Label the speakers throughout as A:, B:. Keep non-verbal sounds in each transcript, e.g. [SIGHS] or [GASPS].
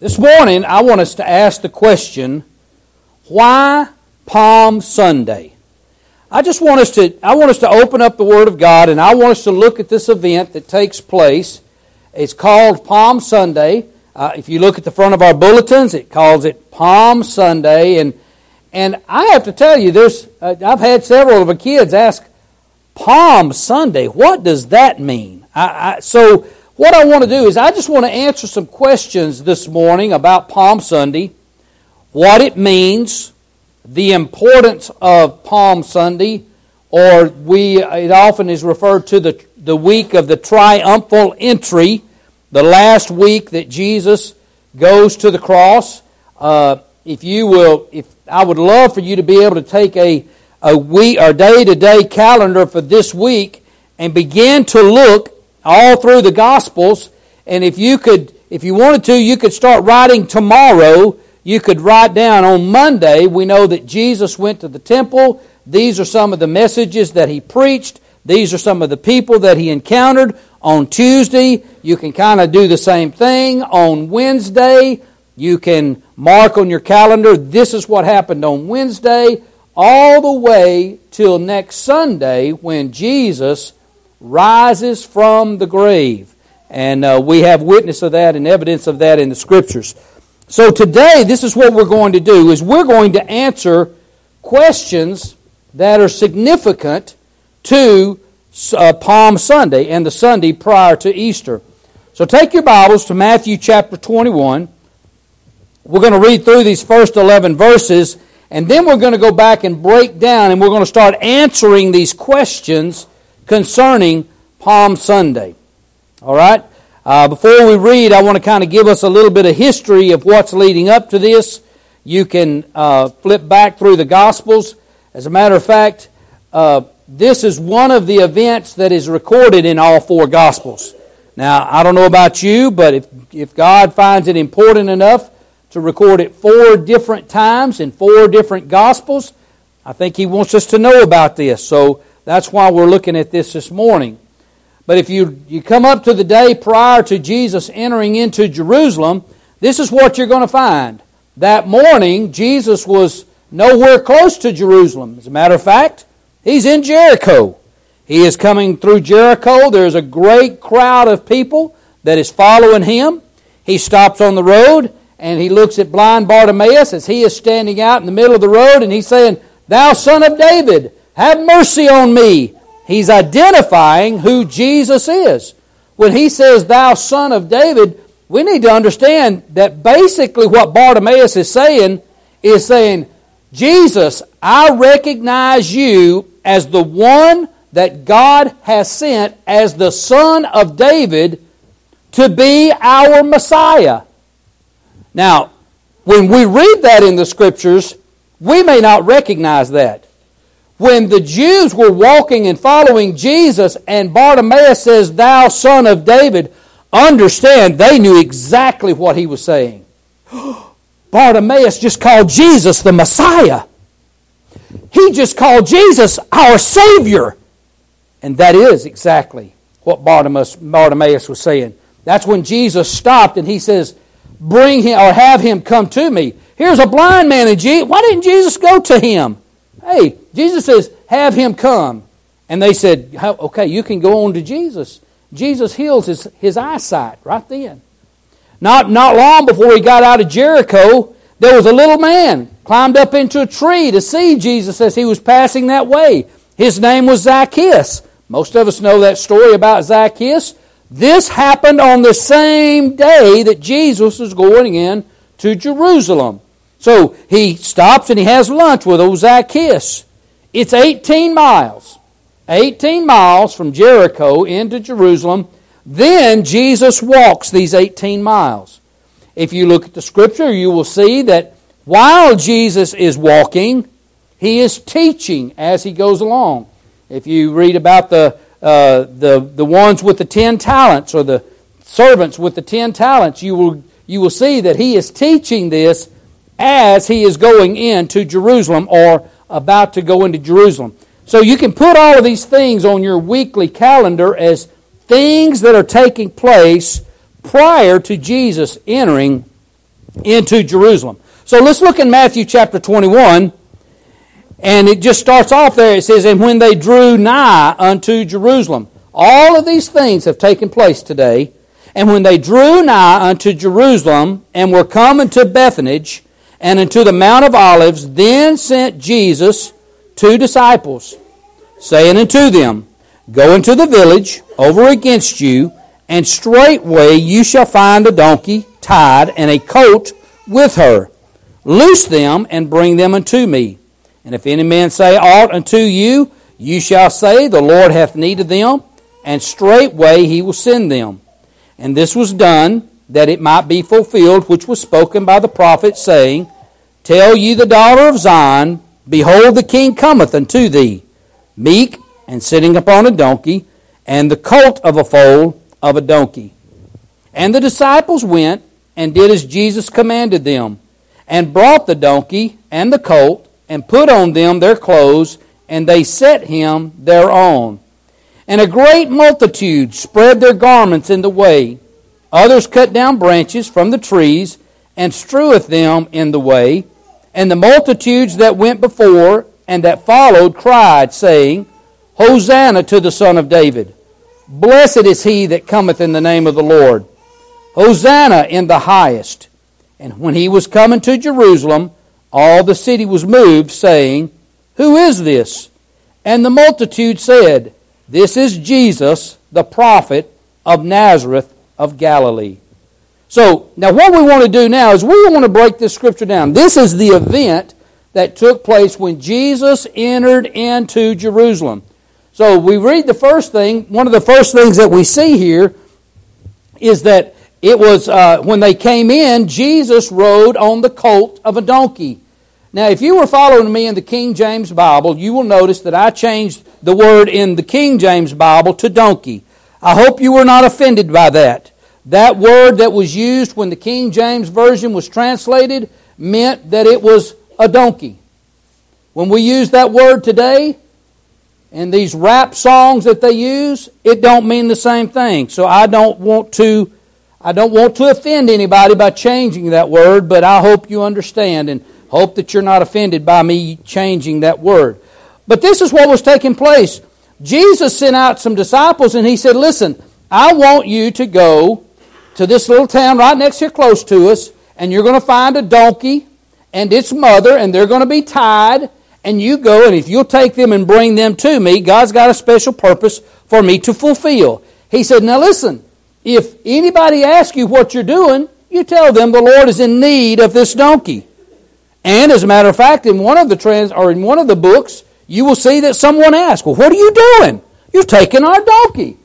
A: This morning, I want us to ask the question why Palm Sunday? I just want us to I want us to open up the Word of God and I want us to look at this event that takes place. It's called Palm Sunday. Uh, if you look at the front of our bulletins, it calls it Palm Sunday, and and I have to tell you, there's uh, I've had several of the kids ask, Palm Sunday, what does that mean? I, I, so what I want to do is I just want to answer some questions this morning about Palm Sunday, what it means, the importance of Palm Sunday, or we it often is referred to the the week of the triumphal entry, the last week that Jesus goes to the cross. Uh, if you will, if I would love for you to be able to take a a week or day to day calendar for this week and begin to look all through the Gospels. And if you could, if you wanted to, you could start writing tomorrow. You could write down on Monday. We know that Jesus went to the temple. These are some of the messages that he preached. These are some of the people that he encountered. On Tuesday, you can kind of do the same thing. On Wednesday, you can mark on your calendar, this is what happened on Wednesday, all the way till next Sunday when Jesus rises from the grave. And uh, we have witness of that and evidence of that in the scriptures. So today, this is what we're going to do, is we're going to answer questions that are significant to uh, Palm Sunday and the Sunday prior to Easter. So take your Bibles to Matthew chapter 21. We're going to read through these first 11 verses, and then we're going to go back and break down, and we're going to start answering these questions concerning Palm Sunday. All right? Uh, before we read, I want to kind of give us a little bit of history of what's leading up to this. You can uh, flip back through the Gospels. As a matter of fact, uh, this is one of the events that is recorded in all four Gospels. Now, I don't know about you, but if, if God finds it important enough to record it four different times in four different Gospels, I think He wants us to know about this. So that's why we're looking at this this morning. But if you, you come up to the day prior to Jesus entering into Jerusalem, this is what you're going to find. That morning, Jesus was nowhere close to Jerusalem. As a matter of fact, he's in Jericho. He is coming through Jericho. There's a great crowd of people that is following him. He stops on the road and he looks at blind Bartimaeus as he is standing out in the middle of the road and he's saying, Thou son of David, have mercy on me. He's identifying who Jesus is. When he says, Thou son of David, we need to understand that basically what Bartimaeus is saying is saying, Jesus, I recognize you as the one that God has sent as the son of David to be our Messiah. Now, when we read that in the scriptures, we may not recognize that when the Jews were walking and following Jesus, and Bartimaeus says, Thou son of David, understand they knew exactly what he was saying. [GASPS] Bartimaeus just called Jesus the Messiah. He just called Jesus our Savior. And that is exactly what Bartimaeus, Bartimaeus was saying. That's when Jesus stopped and he says, Bring him or have him come to me. Here's a blind man, and why didn't Jesus go to him? Hey, Jesus says, have him come. And they said, okay, you can go on to Jesus. Jesus heals his, his eyesight right then. Not, not long before he got out of Jericho, there was a little man climbed up into a tree to see Jesus as he was passing that way. His name was Zacchaeus. Most of us know that story about Zacchaeus. This happened on the same day that Jesus was going in to Jerusalem. So he stops and he has lunch with old Zacchaeus. It's 18 miles. 18 miles from Jericho into Jerusalem. Then Jesus walks these 18 miles. If you look at the scripture, you will see that while Jesus is walking, he is teaching as he goes along. If you read about the, uh, the, the ones with the 10 talents or the servants with the 10 talents, you will, you will see that he is teaching this as he is going into Jerusalem or about to go into Jerusalem. So you can put all of these things on your weekly calendar as things that are taking place prior to Jesus entering into Jerusalem. So let's look in Matthew chapter 21. And it just starts off there. It says, And when they drew nigh unto Jerusalem. All of these things have taken place today. And when they drew nigh unto Jerusalem and were come into Bethphage and into the Mount of Olives, then sent Jesus two disciples, saying unto them, Go into the village over against you, and straightway you shall find a donkey tied and a colt with her. Loose them and bring them unto me. And if any man say aught unto you, you shall say, The Lord hath need of them, and straightway he will send them. And this was done that it might be fulfilled which was spoken by the prophet, saying, Tell ye the daughter of Zion, Behold, the king cometh unto thee, meek and sitting upon a donkey, and the colt of a foal of a donkey. And the disciples went and did as Jesus commanded them, and brought the donkey and the colt, and put on them their clothes, and they set him thereon. And a great multitude spread their garments in the way. Others cut down branches from the trees, and streweth them in the way. And the multitudes that went before and that followed cried, saying, Hosanna to the Son of David. Blessed is he that cometh in the name of the Lord. Hosanna in the highest. And when he was coming to Jerusalem, all the city was moved, saying, Who is this? And the multitude said, This is Jesus, the prophet of Nazareth of Galilee. So, now what we want to do now is we want to break this scripture down. This is the event that took place when Jesus entered into Jerusalem. So, we read the first thing. One of the first things that we see here is that it was uh, when they came in, Jesus rode on the colt of a donkey. Now, if you were following me in the King James Bible, you will notice that I changed the word in the King James Bible to donkey. I hope you were not offended by that. That word that was used when the King James Version was translated meant that it was a donkey. When we use that word today, in these rap songs that they use, it don't mean the same thing. So I don't want to I don't want to offend anybody by changing that word, but I hope you understand and hope that you're not offended by me changing that word. But this is what was taking place. Jesus sent out some disciples and he said, Listen, I want you to go to this little town right next here close to us, and you're going to find a donkey and its mother, and they're going to be tied. And you go, and if you'll take them and bring them to me, God's got a special purpose for me to fulfill. He said, Now listen, if anybody asks you what you're doing, you tell them the Lord is in need of this donkey. And as a matter of fact, in one of the trans or in one of the books, you will see that someone asked, "Well, what are you doing? You're taking our donkey."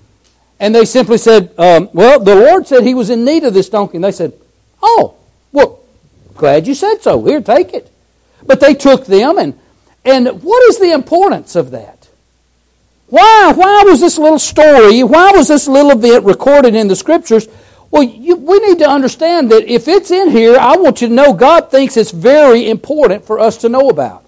A: And they simply said, um, "Well, the Lord said He was in need of this donkey." And they said, "Oh, well, glad you said so. Here, take it." But they took them, and and what is the importance of that? Why, why was this little story, why was this little event recorded in the scriptures? Well, you, we need to understand that if it's in here, I want you to know God thinks it's very important for us to know about.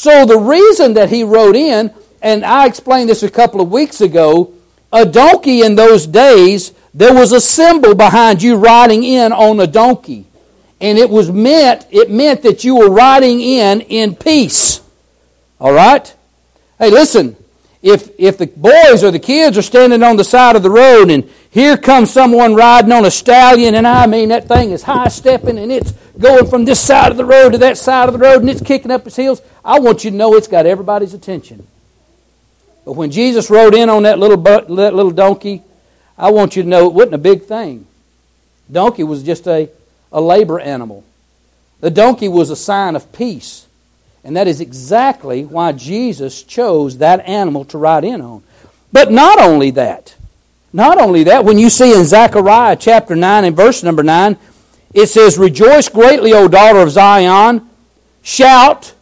A: So the reason that he wrote in, and I explained this a couple of weeks ago, a donkey in those days, there was a symbol behind you riding in on a donkey. And it was meant, it meant that you were riding in in peace. All right? Hey, listen, if, if the boys or the kids are standing on the side of the road and here comes someone riding on a stallion, and I mean that thing is high stepping and it's going from this side of the road to that side of the road and it's kicking up its heels, I want you to know it's got everybody's attention. But when Jesus rode in on that little, that little donkey, I want you to know it wasn't a big thing. Donkey was just a, a labor animal. The donkey was a sign of peace. And that is exactly why Jesus chose that animal to ride in on. But not only that, not only that, when you see in Zechariah chapter 9 and verse number 9, it says, Rejoice greatly, O daughter of Zion. Shout.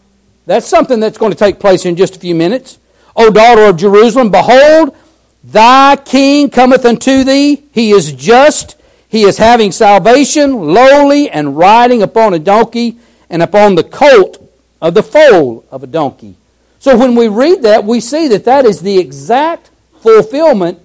A: That's something that's going to take place in just a few minutes. O daughter of Jerusalem, behold, thy king cometh unto thee. He is just. He is having salvation, lowly, and riding upon a donkey and upon the colt of the foal of a donkey. So when we read that, we see that that is the exact fulfillment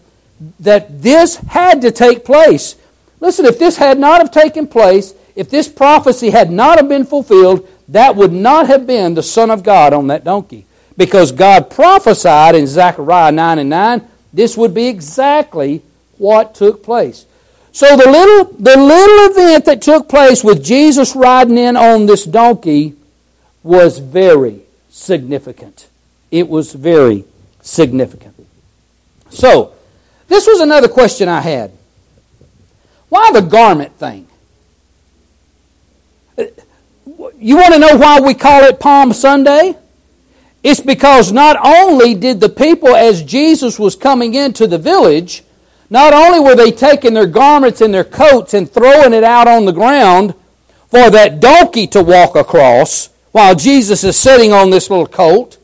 A: that this had to take place. Listen, if this had not have taken place, if this prophecy had not have been fulfilled, that would not have been the Son of God on that donkey. Because God prophesied in Zechariah 9 and 9, this would be exactly what took place. So the little, the little event that took place with Jesus riding in on this donkey was very significant. It was very significant. So, this was another question I had. Why the garment thing? You want to know why we call it Palm Sunday? It's because not only did the people, as Jesus was coming into the village, not only were they taking their garments and their coats and throwing it out on the ground for that donkey to walk across while Jesus is sitting on this little colt,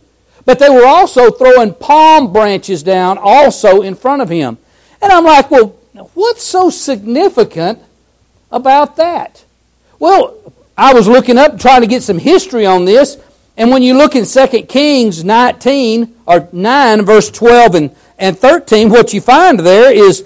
A: but they were also throwing palm branches down also in front of him. And I'm like, well, what's so significant about that? Well, I was looking up trying to get some history on this, and when you look in 2 Kings 19, or 9, verse 12 and, and 13, what you find there is,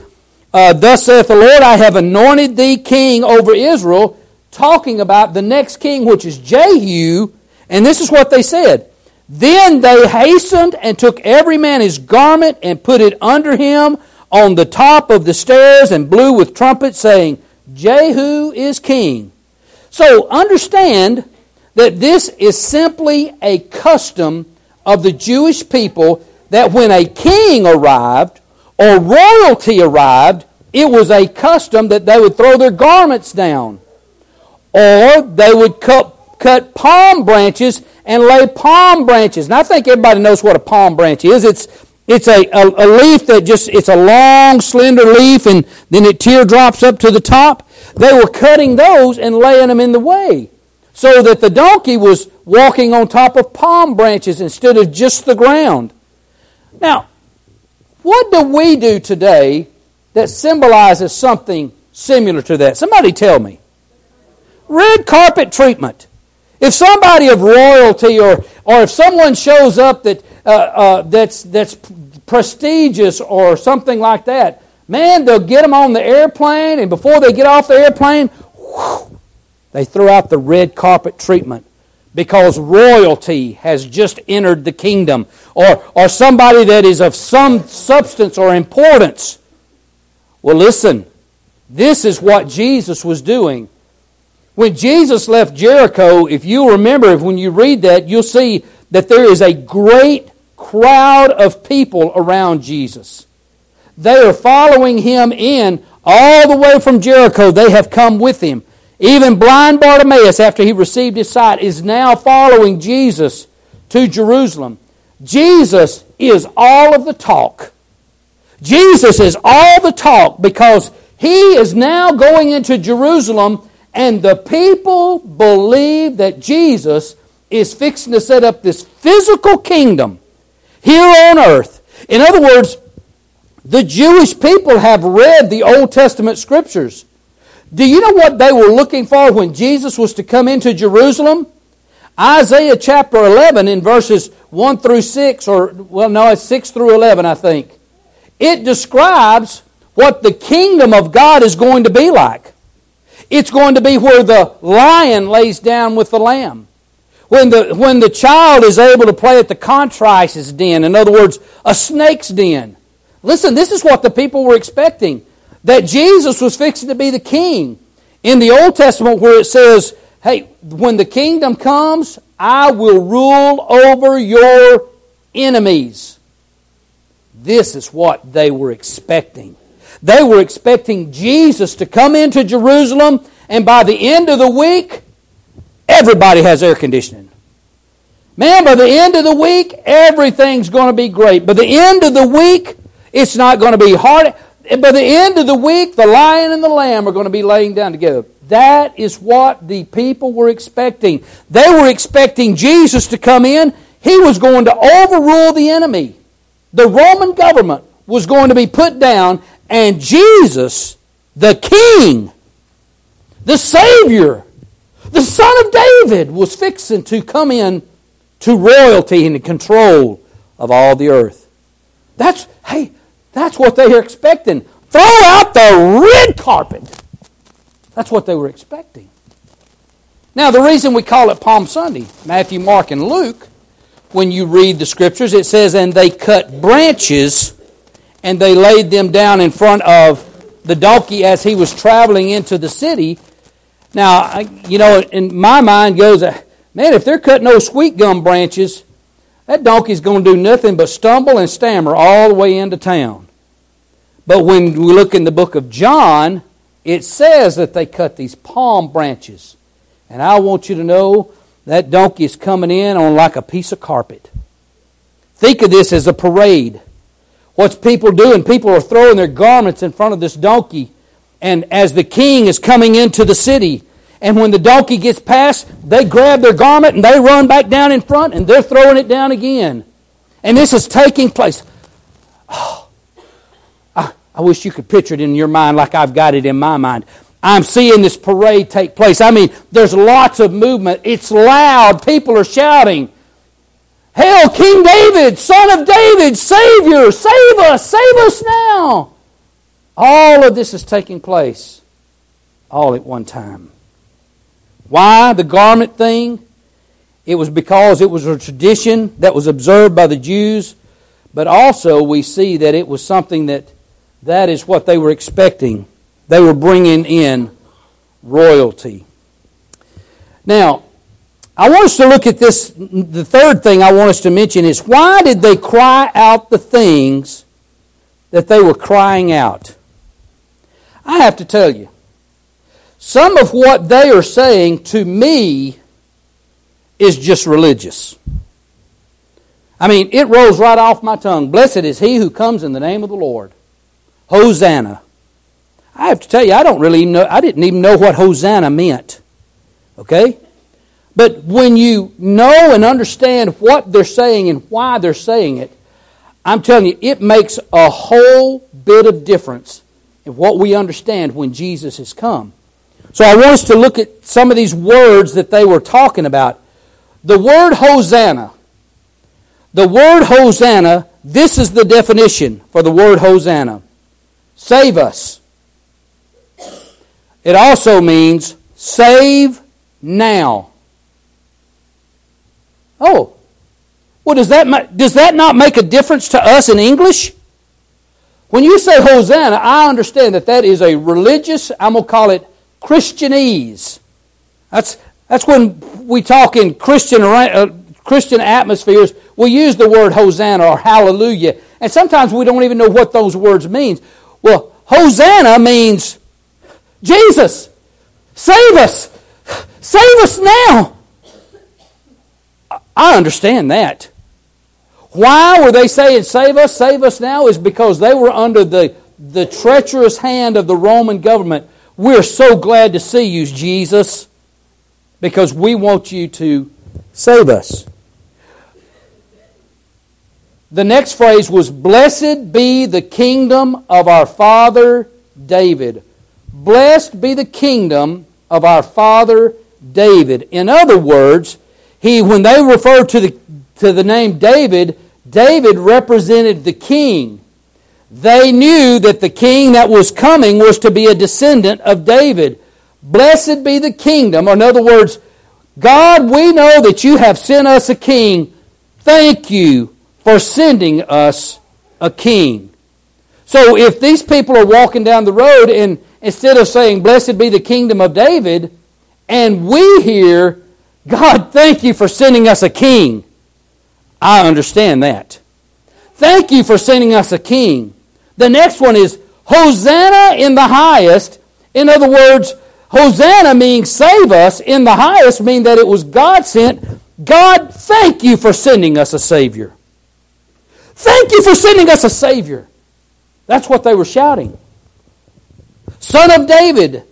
A: uh, Thus saith the Lord, I have anointed thee king over Israel, talking about the next king, which is Jehu. And this is what they said. Then they hastened and took every man his garment and put it under him on the top of the stairs and blew with trumpets, saying, Jehu is king. So understand that this is simply a custom of the Jewish people that when a king arrived or royalty arrived, it was a custom that they would throw their garments down. Or they would cut, cut palm branches and lay palm branches. And I think everybody knows what a palm branch is. It's, it's a, a, a leaf that just, it's a long, slender leaf, and then it teardrops up to the top. They were cutting those and laying them in the way so that the donkey was walking on top of palm branches instead of just the ground. Now, what do we do today that symbolizes something similar to that? Somebody tell me. Red carpet treatment. If somebody of royalty or, or if someone shows up that, uh, uh, that's, that's prestigious or something like that, man, they'll get them on the airplane, and before they get off the airplane, whew, they throw out the red carpet treatment because royalty has just entered the kingdom or, or somebody that is of some substance or importance. Well, listen, this is what Jesus was doing. When Jesus left Jericho, if you remember, when you read that, you'll see that there is a great crowd of people around Jesus. They are following him in all the way from Jericho. They have come with him. Even blind Bartimaeus, after he received his sight, is now following Jesus to Jerusalem. Jesus is all of the talk. Jesus is all the talk because he is now going into Jerusalem and the people believe that Jesus is fixing to set up this physical kingdom here on earth. In other words, the Jewish people have read the Old Testament scriptures. Do you know what they were looking for when Jesus was to come into Jerusalem? Isaiah chapter 11 in verses 1 through 6, or, well, no, it's 6 through 11, I think. It describes what the kingdom of God is going to be like. It's going to be where the lion lays down with the lamb. When the, when the child is able to play at the cockatrice's den, in other words, a snake's den. Listen, this is what the people were expecting that Jesus was fixing to be the king. In the Old Testament, where it says, hey, when the kingdom comes, I will rule over your enemies. This is what they were expecting. They were expecting Jesus to come into Jerusalem, and by the end of the week, everybody has air conditioning. Man, by the end of the week, everything's going to be great. By the end of the week, it's not going to be hard by the end of the week, the lion and the lamb are going to be laying down together. That is what the people were expecting. They were expecting Jesus to come in. He was going to overrule the enemy. The Roman government was going to be put down, and Jesus, the King, the Savior, the Son of David, was fixing to come in to royalty and control of all the earth. That's, hey, that's what they are expecting. Throw out the red carpet. That's what they were expecting. Now, the reason we call it Palm Sunday, Matthew, Mark, and Luke, when you read the scriptures, it says, And they cut branches and they laid them down in front of the donkey as he was traveling into the city. Now, you know, in my mind goes, uh, man, if they're cutting those sweet gum branches, that donkey's going to do nothing but stumble and stammer all the way into town. But when we look in the book of John, it says that they cut these palm branches. And I want you to know that donkey is coming in on like a piece of carpet. Think of this as a parade. What's people doing? People are throwing their garments in front of this donkey. And as the king is coming into the city, and when the donkey gets past, they grab their garment and they run back down in front and they're throwing it down again. And this is taking place. Oh, [SIGHS] I, I wish you could picture it in your mind like I've got it in my mind. I'm seeing this parade take place. I mean, there's lots of movement. It's loud. People are shouting. Hail, King David, son of David, Savior, save us, save us now. All of this is taking place all at one time. Why the garment thing? It was because it was a tradition that was observed by the Jews, but also we see that it was something that that is what they were expecting. They were bringing in royalty. Now, I want us to look at this. The third thing I want us to mention is why did they cry out the things that they were crying out? I have to tell you, some of what they are saying to me is just religious. I mean, it rolls right off my tongue. Blessed is he who comes in the name of the Lord. Hosanna. I have to tell you, I don't really know, I didn't even know what Hosanna meant. Okay? But when you know and understand what they're saying and why they're saying it, I'm telling you, it makes a whole bit of difference in what we understand when Jesus has come. So I want us to look at some of these words that they were talking about. The word Hosanna. The word Hosanna, this is the definition for the word Hosanna. Save us. It also means save now. Oh, well, does that, does that not make a difference to us in English? When you say Hosanna, I understand that that is a religious, I'm going to call it Christianese. That's, that's when we talk in Christian, uh, Christian atmospheres, we use the word Hosanna or Hallelujah. And sometimes we don't even know what those words mean. Well, Hosanna means Jesus, save us. Save us now. I understand that. Why were they saying, Save us, save us now? Is because they were under the, the treacherous hand of the Roman government we're so glad to see you, Jesus, because we want you to save us. The next phrase was, Blessed be the kingdom of our father David. Blessed be the kingdom of our father David. In other words, he, when they refer to the, to the name David, David represented the king. They knew that the king that was coming was to be a descendant of David. Blessed be the kingdom. Or in other words, God, we know that you have sent us a king. Thank you for sending us a king. So if these people are walking down the road and instead of saying, Blessed be the kingdom of David, and we hear, God, thank you for sending us a king, I understand that. Thank you for sending us a king. The next one is Hosanna in the highest. In other words, Hosanna means save us. In the highest mean that it was God sent. God, thank you for sending us a Savior. Thank you for sending us a Savior. That's what they were shouting. Son of David.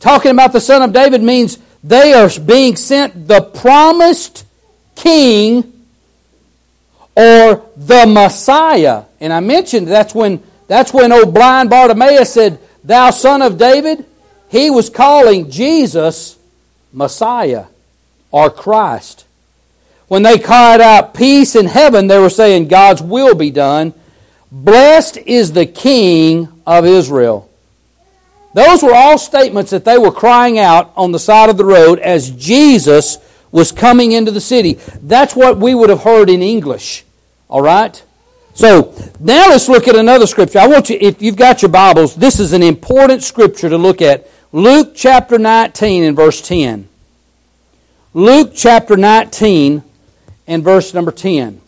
A: Talking about the Son of David means they are being sent the promised King or the Messiah. And I mentioned that's when that's when old blind Bartimaeus said, Thou son of David. He was calling Jesus Messiah or Christ. When they cried out peace in heaven, they were saying God's will be done. Blessed is the King of Israel. Those were all statements that they were crying out on the side of the road as Jesus was coming into the city. That's what we would have heard in English. All right? So, now let's look at another scripture. I want you, if you've got your Bibles, this is an important scripture to look at. Luke chapter 19 and verse 10. Luke chapter 19 and verse number 10.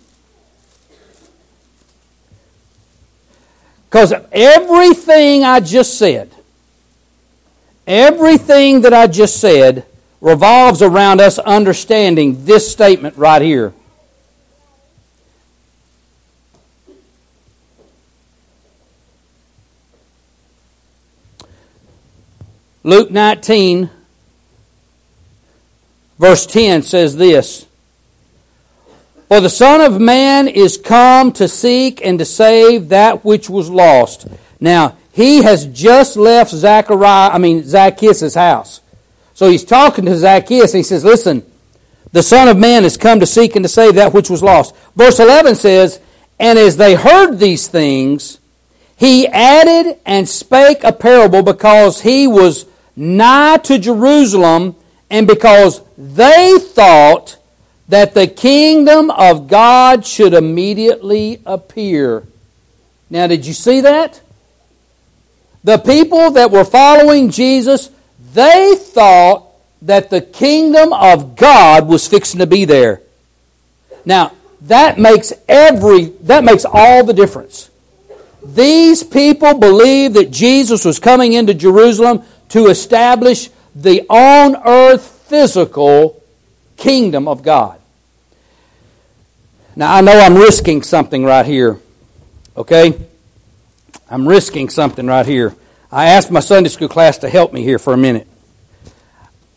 A: Because everything I just said, everything that I just said revolves around us understanding this statement right here. Luke 19, verse 10 says this For the Son of Man is come to seek and to save that which was lost. Now, he has just left Zachariah, I mean Zacchaeus' house. So he's talking to Zacchaeus and he says, Listen, the Son of Man has come to seek and to save that which was lost. Verse 11 says, And as they heard these things, he added and spake a parable because he was nigh to Jerusalem, and because they thought that the kingdom of God should immediately appear. Now, did you see that? The people that were following Jesus, they thought that the kingdom of God was fixing to be there. Now, that makes every that makes all the difference. These people believed that Jesus was coming into Jerusalem to establish the on earth physical kingdom of God. Now, I know I'm risking something right here, okay? I'm risking something right here. I asked my Sunday school class to help me here for a minute.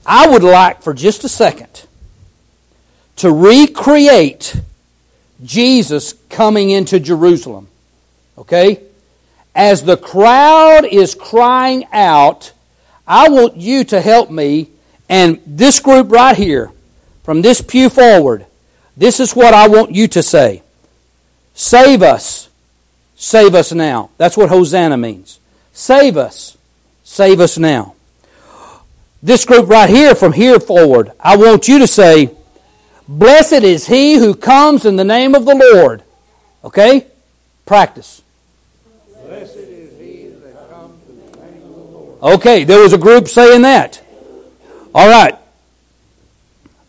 A: I would like for just a second to recreate Jesus coming into Jerusalem. Okay? As the crowd is crying out I want you to help me, and this group right here, from this pew forward, this is what I want you to say Save us. Save us now. That's what Hosanna means. Save us. Save us now. This group right here, from here forward, I want you to say, Blessed is he who comes in the name of the Lord. Okay? Practice. Blessed Okay, there was a group saying that. All right.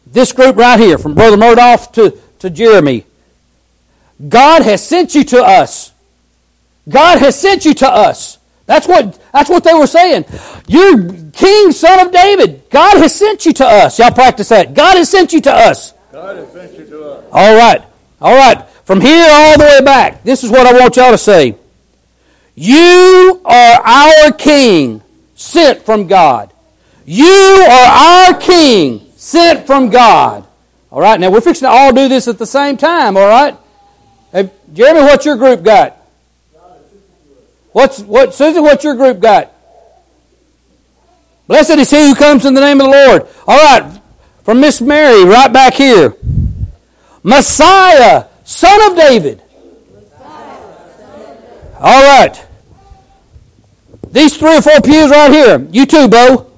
A: This group right here, from Brother Murdoch to, to Jeremy, God has sent you to us. God has sent you to us. That's what, that's what they were saying. You're King, son of David. God has sent you to us. Y'all practice that. God has sent you to us.
B: God has sent you to us.
A: All right. All right. From here all the way back, this is what I want y'all to say. You are our King sent from God. You are our King, sent from God. All right, now we're fixing to all do this at the same time, all right? Hey, Jeremy, what's your group got? What's what Susan, what's your group got? Blessed is he who comes in the name of the Lord. All right, from Miss Mary, right back here. Messiah, son of David. All right. These three or four pews right here. You too, Bo.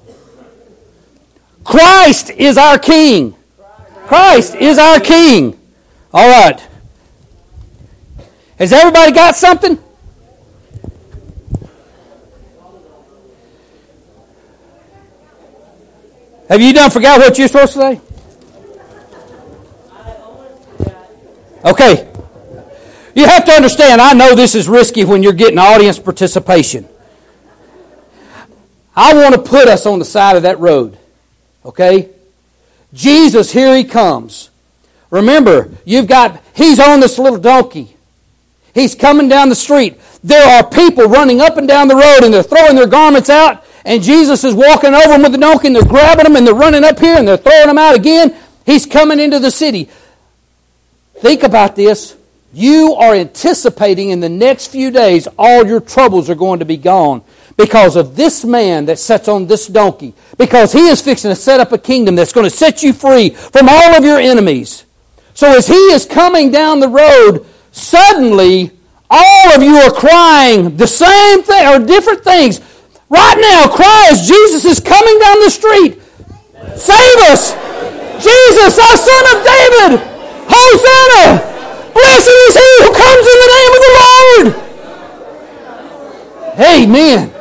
A: Christ is our King. Christ is our King. All right. Has everybody got something? Have you done forgot what you're supposed to say? Okay. You have to understand, I know this is risky when you're getting audience participation. I want to put us on the side of that road. Okay? Jesus, here he comes. Remember, you've got, he's on this little donkey. He's coming down the street. There are people running up and down the road and they're throwing their garments out, and Jesus is walking over them with the donkey and they're grabbing them and they're running up here and they're throwing them out again. He's coming into the city. Think about this. You are anticipating in the next few days all your troubles are going to be gone because of this man that sits on this donkey. Because he is fixing to set up a kingdom that's going to set you free from all of your enemies. So as he is coming down the road, suddenly all of you are crying the same thing or different things. Right now, cry as Jesus is coming down the street. Save us! Jesus, our son of David! Hosanna! Blessed is he who comes in the name of the Lord! Amen.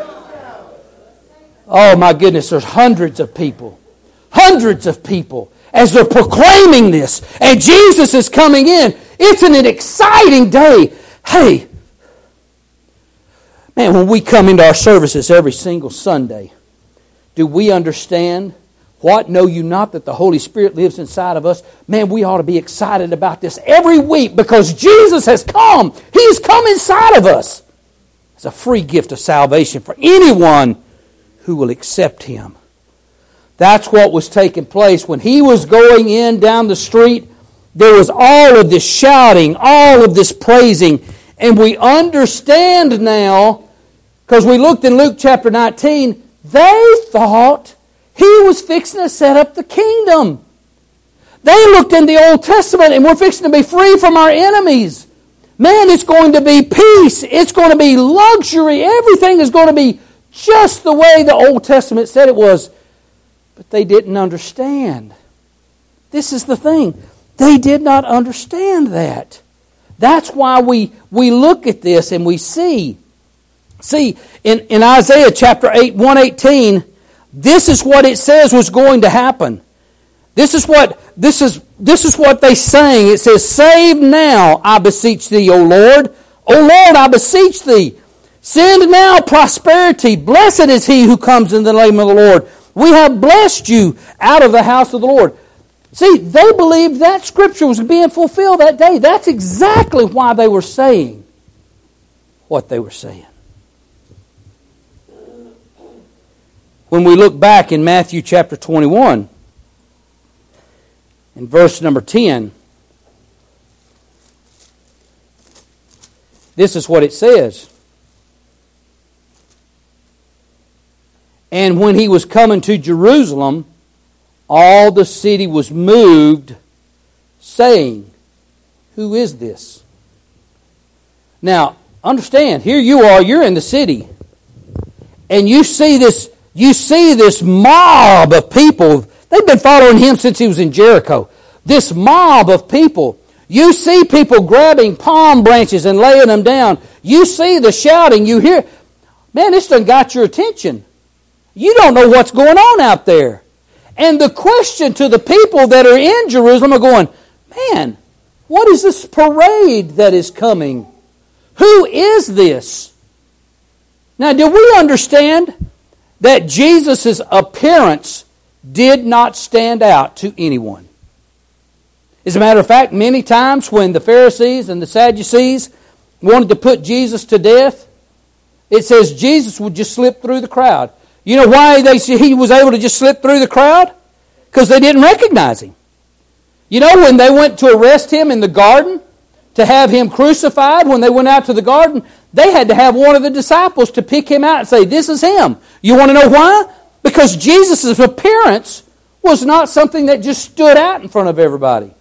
A: Oh my goodness, there's hundreds of people. Hundreds of people as they're proclaiming this. And Jesus is coming in. It's an exciting day. Hey, man, when we come into our services every single Sunday, do we understand what? Know you not that the Holy Spirit lives inside of us? Man, we ought to be excited about this every week because Jesus has come. He's come inside of us. It's a free gift of salvation for anyone who will accept Him. That's what was taking place. When he was going in down the street, there was all of this shouting, all of this praising. And we understand now, because we looked in Luke chapter 19, they thought he was fixing to set up the kingdom. They looked in the Old Testament and we're fixing to be free from our enemies. Man, it's going to be peace. It's going to be luxury. Everything is going to be just the way the Old Testament said it was. But they didn't understand. This is the thing. They did not understand that. That's why we, we look at this and we see. See, in, in Isaiah chapter 8, 118, this is what it says was going to happen. This is what this is this is what they saying. It says, Save now, I beseech thee, O Lord. O Lord, I beseech thee. Send now prosperity. Blessed is he who comes in the name of the Lord. We have blessed you out of the house of the Lord. See, they believed that scripture was being fulfilled that day. That's exactly why they were saying what they were saying. When we look back in Matthew chapter 21, in verse number 10, this is what it says. And when he was coming to Jerusalem, all the city was moved, saying, Who is this? Now, understand, here you are, you're in the city, and you see this, you see this mob of people. They've been following him since he was in Jericho. This mob of people. You see people grabbing palm branches and laying them down. You see the shouting. You hear, man, this done got your attention. You don't know what's going on out there. And the question to the people that are in Jerusalem are going, man, what is this parade that is coming? Who is this? Now, do we understand that Jesus' appearance did not stand out to anyone? As a matter of fact, many times when the Pharisees and the Sadducees wanted to put Jesus to death, it says Jesus would just slip through the crowd. You know why they he was able to just slip through the crowd? Because they didn't recognize him. You know when they went to arrest him in the garden to have him crucified, when they went out to the garden, they had to have one of the disciples to pick him out and say, This is him. You want to know why? Because Jesus' appearance was not something that just stood out in front of everybody.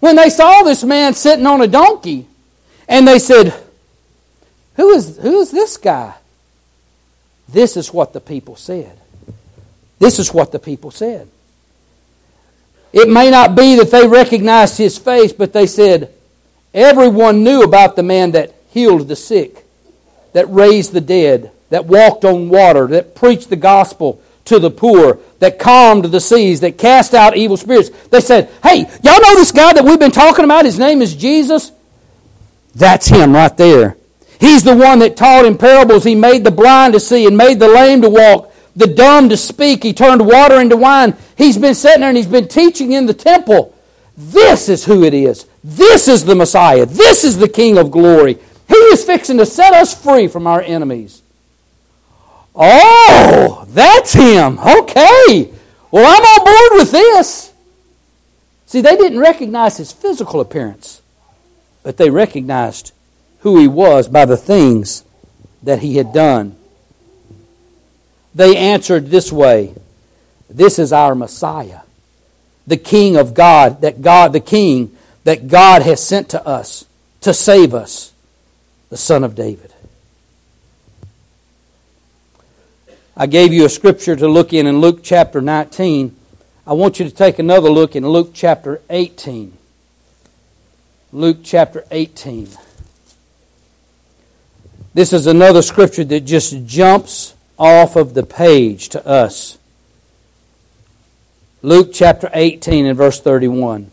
A: When they saw this man sitting on a donkey, and they said, Who is, who is this guy? This is what the people said. This is what the people said. It may not be that they recognized his face, but they said, everyone knew about the man that healed the sick, that raised the dead, that walked on water, that preached the gospel to the poor, that calmed the seas, that cast out evil spirits. They said, Hey, y'all know this guy that we've been talking about? His name is Jesus? That's him right there. He's the one that taught in parables. He made the blind to see and made the lame to walk, the dumb to speak. He turned water into wine. He's been sitting there and he's been teaching in the temple. This is who it is. This is the Messiah. This is the King of glory. He is fixing to set us free from our enemies. Oh, that's him. Okay. Well, I'm on board with this. See, they didn't recognize his physical appearance, but they recognized who he was by the things that he had done. They answered this way This is our Messiah, the King of God, that God, the King that God has sent to us to save us, the Son of David. I gave you a scripture to look in in Luke chapter 19. I want you to take another look in Luke chapter 18. Luke chapter 18. This is another scripture that just jumps off of the page to us. Luke chapter 18 and verse 31.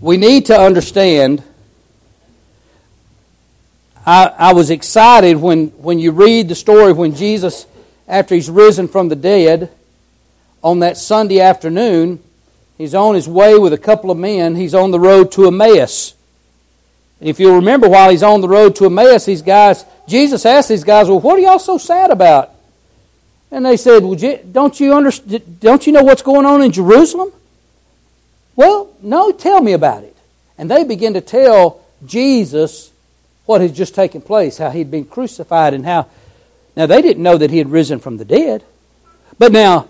A: We need to understand. I, I was excited when, when you read the story when Jesus, after he's risen from the dead, on that Sunday afternoon, He's on his way with a couple of men. He's on the road to Emmaus. If you'll remember, while he's on the road to Emmaus, these guys, Jesus asked these guys, "Well, what are y'all so sad about?" And they said, "Well, don't you understand? Don't you know what's going on in Jerusalem?" Well, no. Tell me about it. And they begin to tell Jesus what had just taken place, how he'd been crucified, and how. Now they didn't know that he had risen from the dead, but now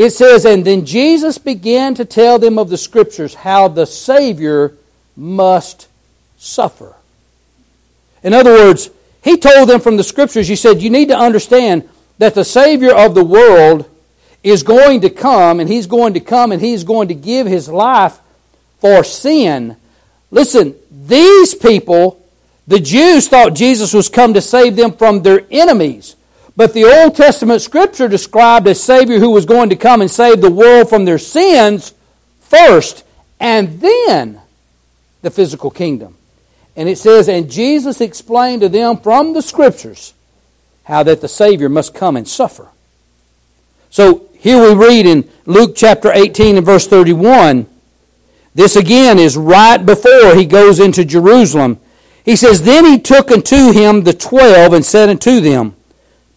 A: it says, And then Jesus began to tell them of the Scriptures how the Savior must suffer. In other words, he told them from the Scriptures, he said, You need to understand that the Savior of the world is going to come, and he's going to come, and he's going to give his life for sin. Listen, these people, the Jews thought Jesus was come to save them from their enemies. But the Old Testament scripture described a Savior who was going to come and save the world from their sins first, and then the physical kingdom. And it says, And Jesus explained to them from the scriptures how that the Savior must come and suffer. So here we read in Luke chapter 18 and verse 31. This again is right before he goes into Jerusalem. He says, Then he took unto him the twelve and said unto them,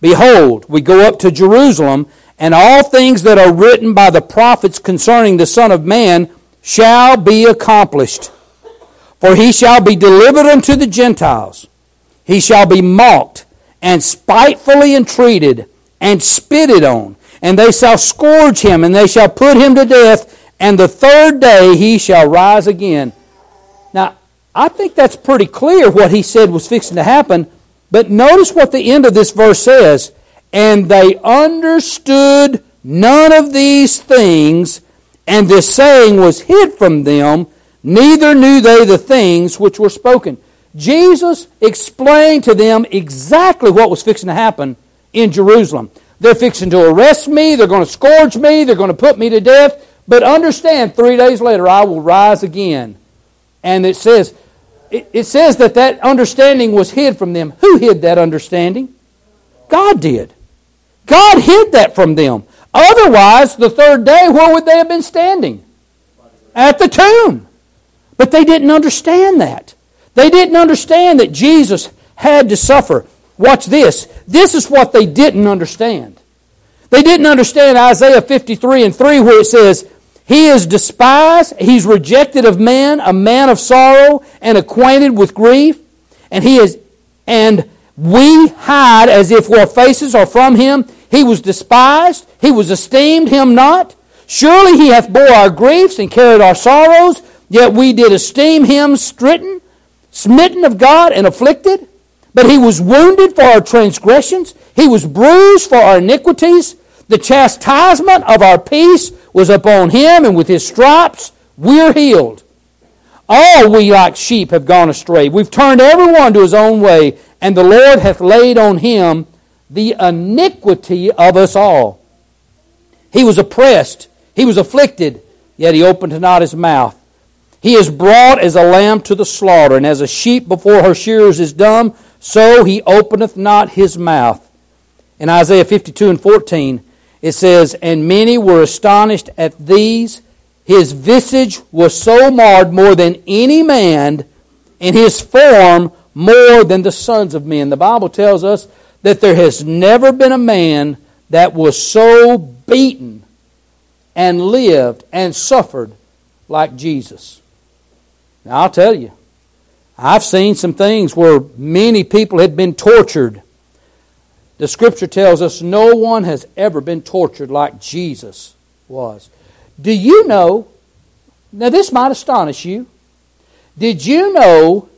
A: Behold, we go up to Jerusalem, and all things that are written by the prophets concerning the Son of Man shall be accomplished. For he shall be delivered unto the Gentiles. He shall be mocked, and spitefully entreated, and spitted on. And they shall scourge him, and they shall put him to death, and the third day he shall rise again. Now, I think that's pretty clear what he said was fixing to happen but notice what the end of this verse says. And they understood none of these things, and this saying was hid from them, neither knew they the things which were spoken. Jesus explained to them exactly what was fixing to happen in Jerusalem. They're fixing to arrest me, they're going to scourge me, they're going to put me to death, but understand, three days later I will rise again. And it says, it, says that that understanding was hid from them. Who hid that understanding? God did. God hid that from them. Otherwise, the third day, where would they have been standing? At the tomb. But they didn't understand that. They didn't understand that Jesus had to suffer. Watch this. This is what they didn't understand. They didn't understand Isaiah 53 and 3 where it says, he is despised, he's rejected of men, a man of sorrow and acquainted with grief, and he is and we hide as if our faces are from him. He was despised, he was esteemed him not. Surely he hath bore our griefs and carried our sorrows, yet we did esteem him stricken, smitten of God, and afflicted. But he was wounded for our transgressions, he was bruised for our iniquities. The chastisement of our peace was upon him, and with his stripes we're healed. All we like sheep have gone astray. We've turned everyone to his own way, and the Lord hath laid on him the iniquity of us all. He was oppressed, he was afflicted, yet he opened not his mouth. He is brought as a lamb to the slaughter, and as a sheep before her shearers is dumb, so he openeth not his mouth. In Isaiah 52 and 14, it says, And many were astonished at these. His visage was so marred more than any man, and his form more than the sons of men. The Bible tells us that there has never been a man that was so beaten and lived and suffered like Jesus. Now, I'll tell you, I've seen some things where many people had been tortured the scripture tells us no one has ever been tortured like Jesus was. Do you know? Now, this might astonish you. Did you know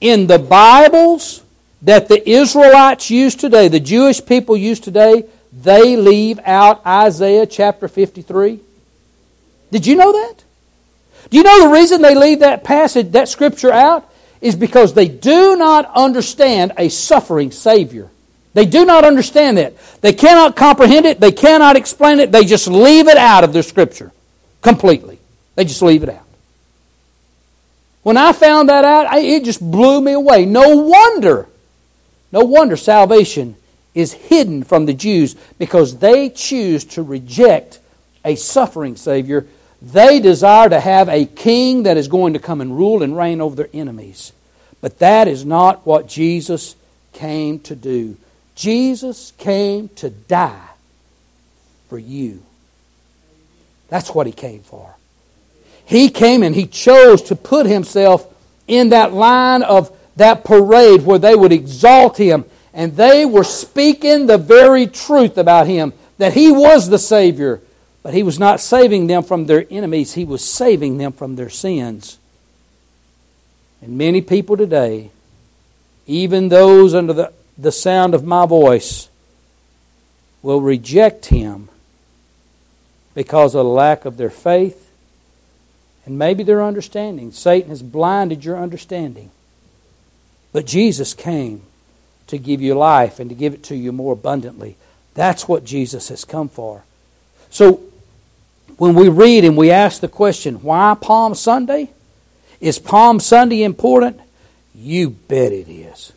A: in the Bibles that the Israelites use today, the Jewish people use today, they leave out Isaiah chapter 53? Did you know that? Do you know the reason they leave that passage, that scripture out? Is because they do not understand a suffering Savior. They do not understand it. They cannot comprehend it. They cannot explain it. They just leave it out of their scripture completely. They just leave it out. When I found that out, it just blew me away. No wonder, no wonder salvation is hidden from the Jews because they choose to reject a suffering Savior they desire to have a king that is going to come and rule and reign over their enemies. But that is not what Jesus came to do. Jesus came to die for you. That's what he came for. He came and he chose to put himself in that line of that parade where they would exalt him and they were speaking the very truth about him that he was the Savior but he was not saving them from their enemies, he was saving them from their sins. And many people today, even those under the, the sound of my voice, will reject him because of lack of their faith and maybe their understanding. Satan has blinded your understanding. But Jesus came to give you life and to give it to you more abundantly. That's what Jesus has come for. So when we read and we ask the question, why Palm Sunday? Is Palm Sunday important? You bet it is.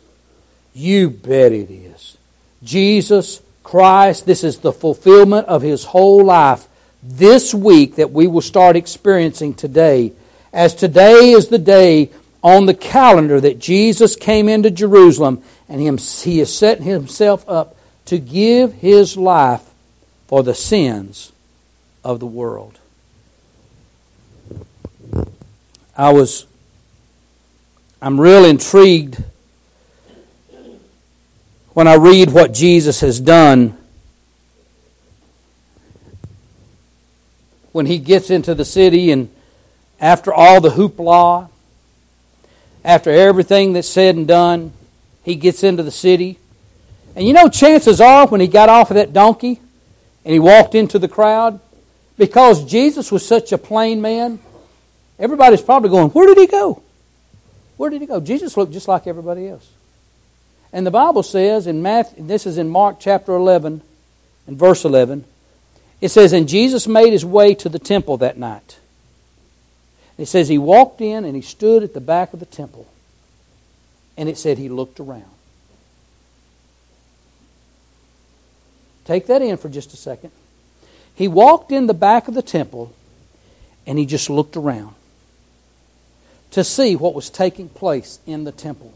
A: You bet it is. Jesus Christ, this is the fulfillment of his whole life this week that we will start experiencing today. As today is the day on the calendar that Jesus came into Jerusalem and he has set himself up to give his life for the sins of the world. I was, I'm real intrigued when I read what Jesus has done when he gets into the city and after all the hoopla, after everything that's said and done, he gets into the city. And you know, chances are when he got off of that donkey and he walked into the crowd, because Jesus was such a plain man, everybody's probably going, Where did he go? Where did he go? Jesus looked just like everybody else. And the Bible says in Matthew, this is in Mark chapter 11 and verse 11, it says, And Jesus made his way to the temple that night. It says he walked in and he stood at the back of the temple. And it said he looked around. Take that in for just a second. He walked in the back of the temple and he just looked around to see what was taking place in the temple.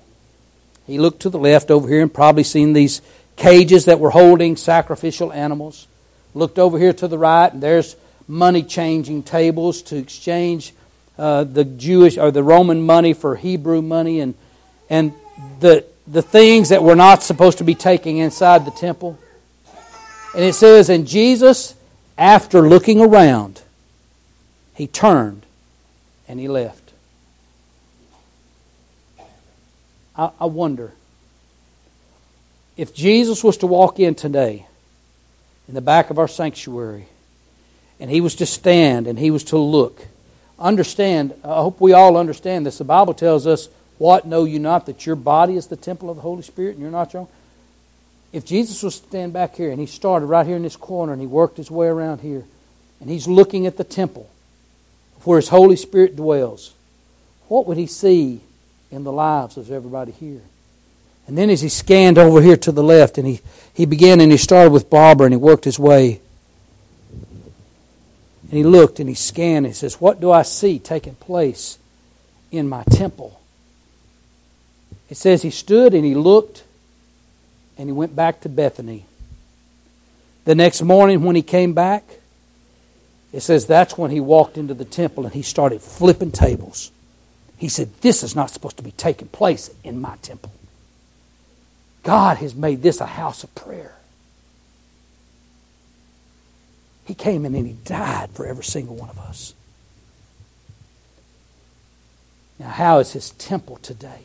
A: He looked to the left over here and probably seen these cages that were holding sacrificial animals. Looked over here to the right and there's money changing tables to exchange uh, the Jewish or the Roman money for Hebrew money and and the the things that were not supposed to be taking inside the temple. And it says, and Jesus after looking around, he turned and he left. I, I wonder if Jesus was to walk in today in the back of our sanctuary and he was to stand and he was to look. Understand, I hope we all understand this. The Bible tells us, What know you not that your body is the temple of the Holy Spirit and you're not your own? if Jesus was to stand back here and he started right here in this corner and he worked his way around here and he's looking at the temple where his Holy Spirit dwells, what would he see in the lives of everybody here? And then as he scanned over here to the left and he, he began and he started with Barbara and he worked his way. And he looked and he scanned and he says, What do I see taking place in my temple? It says he stood and he looked and he went back to Bethany. The next morning, when he came back, it says that's when he walked into the temple and he started flipping tables. He said, This is not supposed to be taking place in my temple. God has made this a house of prayer. He came in and he died for every single one of us. Now, how is his temple today?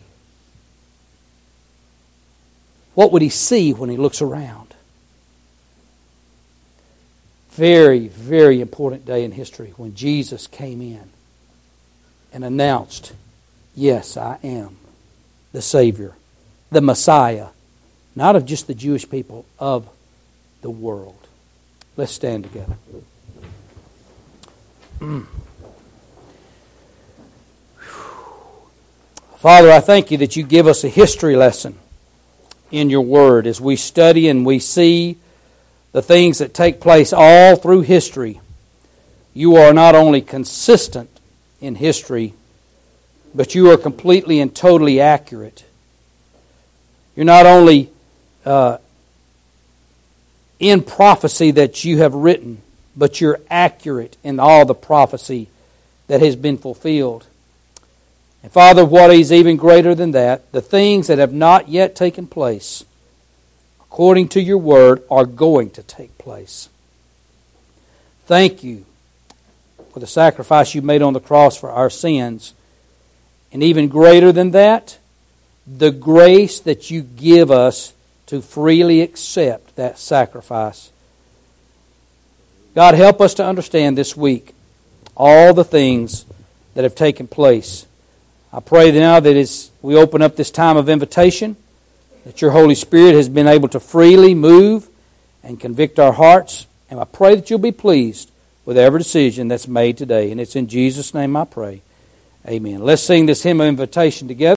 A: What would he see when he looks around? Very, very important day in history when Jesus came in and announced, Yes, I am the Savior, the Messiah, not of just the Jewish people, of the world. Let's stand together. [CLEARS THROAT] Father, I thank you that you give us a history lesson in your word as we study and we see the things that take place all through history. You are not only consistent in history, but you are completely and totally accurate. You're not only uh, in prophecy that you have written, but you're accurate in all the prophecy that has been fulfilled. And Father, what is even greater than that, the things that have not yet taken place, according to your word, are going to take place. Thank you for the sacrifice you made on the cross for our sins. And even greater than that, the grace that you give us to freely accept that sacrifice. God, help us to understand this week all the things that have taken place. I pray now that as we open up this time of invitation, that your Holy Spirit has been able to freely move and convict our hearts. And I pray that you'll be pleased with every decision that's made today. And it's in Jesus' name I pray. Amen. Let's sing this hymn of invitation together.